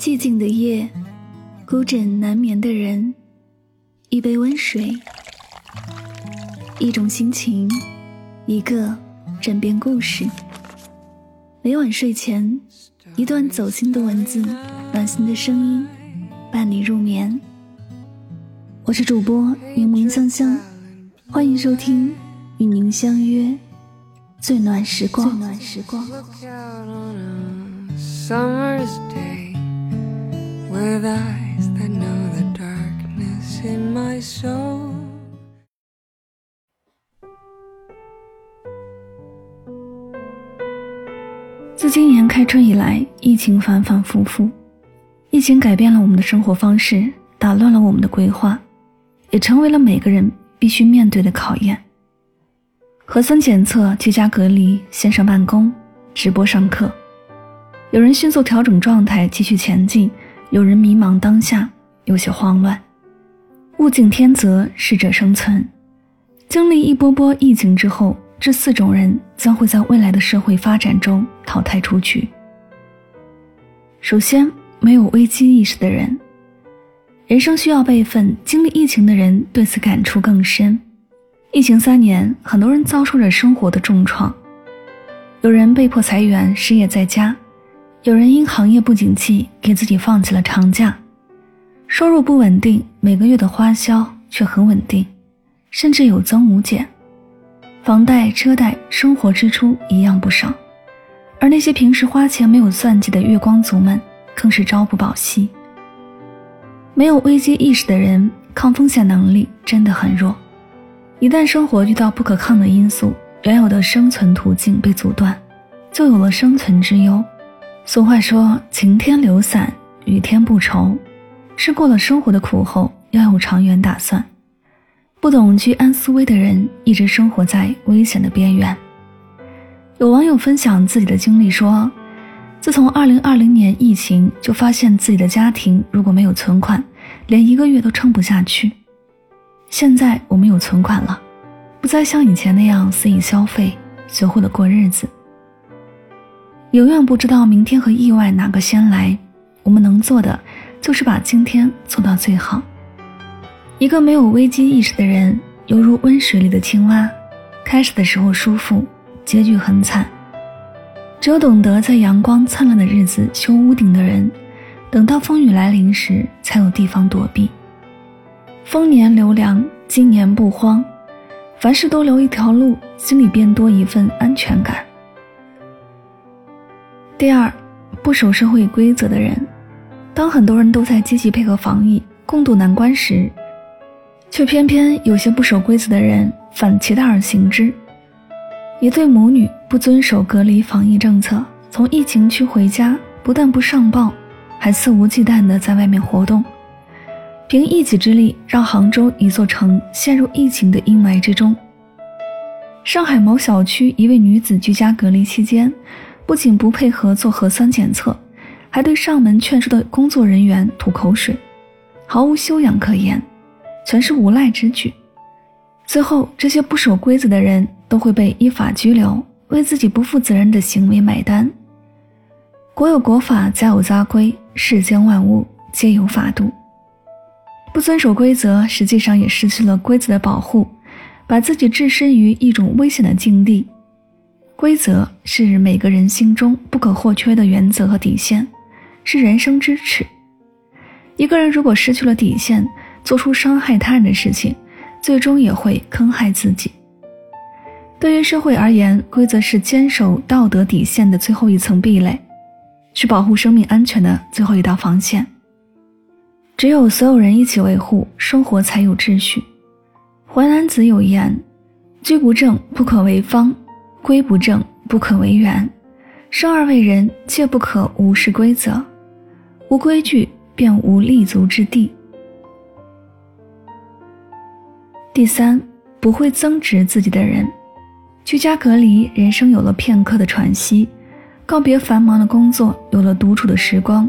寂静的夜，孤枕难眠的人，一杯温水，一种心情，一个枕边故事。每晚睡前，一段走心的文字，暖心的声音，伴你入眠。我是主播柠檬香香，欢迎收听，与您相约最暖时光。最暖时光。With eyes that know the darkness in my soul. 自今年开春以来疫情反反复复疫情改变了我们的生活方式打乱了我们的规划也成为了每个人必须面对的考验。核酸检测居家隔离线上办公直播上课有人迅速调整状态继续前进有人迷茫当下，有些慌乱。物竞天择，适者生存。经历一波波疫情之后，这四种人将会在未来的社会发展中淘汰出去。首先，没有危机意识的人。人生需要备份，经历疫情的人对此感触更深。疫情三年，很多人遭受着生活的重创，有人被迫裁员，失业在家。有人因行业不景气，给自己放弃了长假，收入不稳定，每个月的花销却很稳定，甚至有增无减，房贷、车贷、生活支出一样不少。而那些平时花钱没有算计的月光族们，更是朝不保夕。没有危机意识的人，抗风险能力真的很弱，一旦生活遇到不可抗的因素，原有的生存途径被阻断，就有了生存之忧。俗话说：“晴天留伞，雨天不愁。”是过了生活的苦后，要有长远打算。不懂居安思危的人，一直生活在危险的边缘。有网友分享自己的经历说：“自从2020年疫情，就发现自己的家庭如果没有存款，连一个月都撑不下去。现在我们有存款了，不再像以前那样肆意消费，学会了过日子。”永远不知道明天和意外哪个先来，我们能做的就是把今天做到最好。一个没有危机意识的人，犹如温水里的青蛙，开始的时候舒服，结局很惨。只有懂得在阳光灿烂的日子修屋顶的人，等到风雨来临时才有地方躲避。丰年留粮，今年不慌，凡事都留一条路，心里便多一份安全感。第二，不守社会规则的人，当很多人都在积极配合防疫、共度难关时，却偏偏有些不守规则的人反其道而行之。一对母女不遵守隔离防疫政策，从疫情区回家，不但不上报，还肆无忌惮地在外面活动，凭一己之力让杭州一座城陷入疫情的阴霾之中。上海某小区一位女子居家隔离期间。不仅不配合做核酸检测，还对上门劝说的工作人员吐口水，毫无修养可言，全是无赖之举。最后，这些不守规则的人都会被依法拘留，为自己不负责任的行为买单。国有国法，家有家规，世间万物皆有法度。不遵守规则，实际上也失去了规则的保护，把自己置身于一种危险的境地。规则是每个人心中不可或缺的原则和底线，是人生之尺。一个人如果失去了底线，做出伤害他人的事情，最终也会坑害自己。对于社会而言，规则是坚守道德底线的最后一层壁垒，是保护生命安全的最后一道防线。只有所有人一起维护，生活才有秩序。淮南子有言：“居不正，不可为方。”规不正，不可为圆。生而为人，切不可无视规则。无规矩，便无立足之地。第三，不会增值自己的人。居家隔离，人生有了片刻的喘息，告别繁忙的工作，有了独处的时光。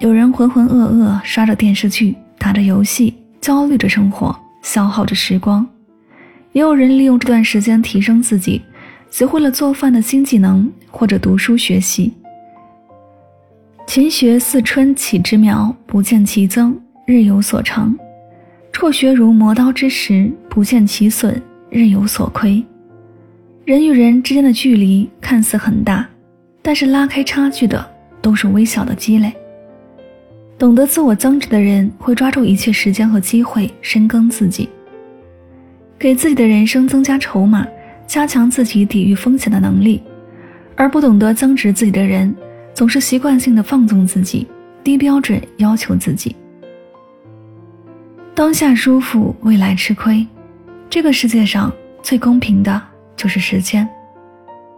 有人浑浑噩噩刷着电视剧，打着游戏，焦虑着生活，消耗着时光。也有人利用这段时间提升自己。学会了做饭的新技能，或者读书学习。勤学似春起之苗，不见其增，日有所长；辍学如磨刀之石，不见其损，日有所亏。人与人之间的距离看似很大，但是拉开差距的都是微小的积累。懂得自我增值的人，会抓住一切时间和机会深耕自己，给自己的人生增加筹码，加强自己抵御风险的能力；而不懂得增值自己的人，总是习惯性的放纵自己，低标准要求自己。当下舒服，未来吃亏。这个世界上最公平的。就是时间，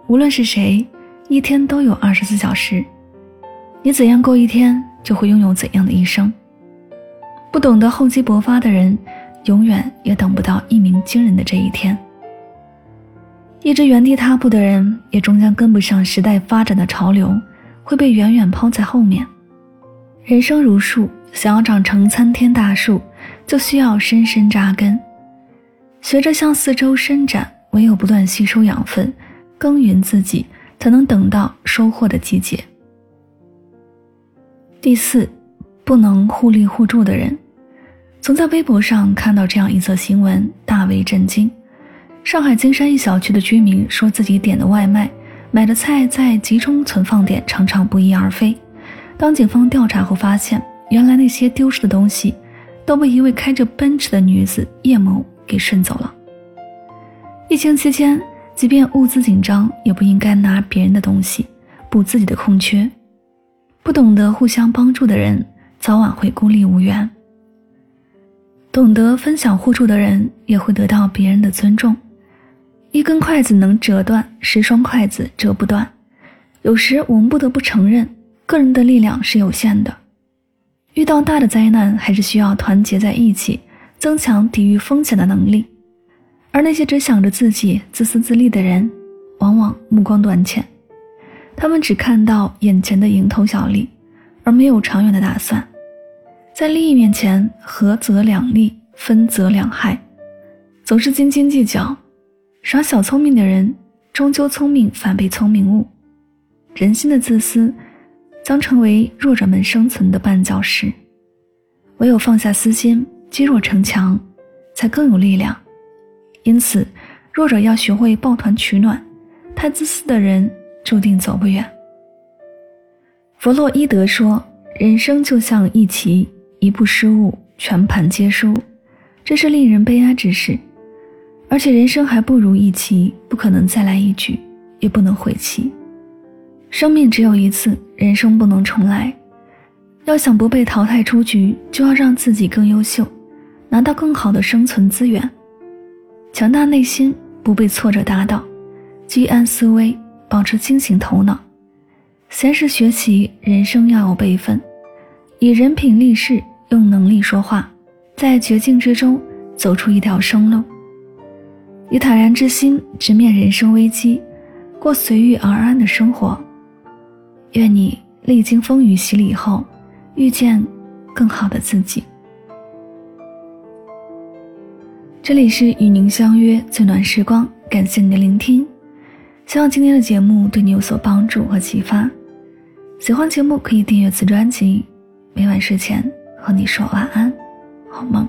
无论是谁，一天都有二十四小时，你怎样过一天，就会拥有怎样的一生。不懂得厚积薄发的人，永远也等不到一鸣惊人的这一天。一直原地踏步的人，也终将跟不上时代发展的潮流，会被远远抛在后面。人生如树，想要长成参天大树，就需要深深扎根，学着向四周伸展。唯有不断吸收养分，耕耘自己，才能等到收获的季节。第四，不能互利互助的人。曾在微博上看到这样一则新闻，大为震惊：上海金山一小区的居民说自己点的外卖、买的菜在集中存放点常常不翼而飞。当警方调查后发现，原来那些丢失的东西，都被一位开着奔驰的女子叶某给顺走了。疫情期间，即便物资紧张，也不应该拿别人的东西补自己的空缺。不懂得互相帮助的人，早晚会孤立无援。懂得分享互助的人，也会得到别人的尊重。一根筷子能折断，十双筷子折不断。有时我们不得不承认，个人的力量是有限的。遇到大的灾难，还是需要团结在一起，增强抵御风险的能力。而那些只想着自己、自私自利的人，往往目光短浅，他们只看到眼前的蝇头小利，而没有长远的打算。在利益面前，合则两利，分则两害，总是斤斤计较，耍小聪明的人，终究聪明反被聪明误。人心的自私，将成为弱者们生存的绊脚石。唯有放下私心，积弱成强，才更有力量。因此，弱者要学会抱团取暖，太自私的人注定走不远。弗洛伊德说：“人生就像一棋，一步失误，全盘皆输，这是令人悲哀之事。而且，人生还不如一棋，不可能再来一局，也不能悔棋。生命只有一次，人生不能重来。要想不被淘汰出局，就要让自己更优秀，拿到更好的生存资源。”强大内心，不被挫折打倒；居安思危，保持清醒头脑。闲时学习，人生要有备份，以人品立事，用能力说话，在绝境之中走出一条生路。以坦然之心直面人生危机，过随遇而安的生活。愿你历经风雨洗礼后，遇见更好的自己。这里是与您相约最暖时光，感谢您的聆听，希望今天的节目对你有所帮助和启发。喜欢节目可以订阅此专辑，每晚睡前和你说晚安，好梦。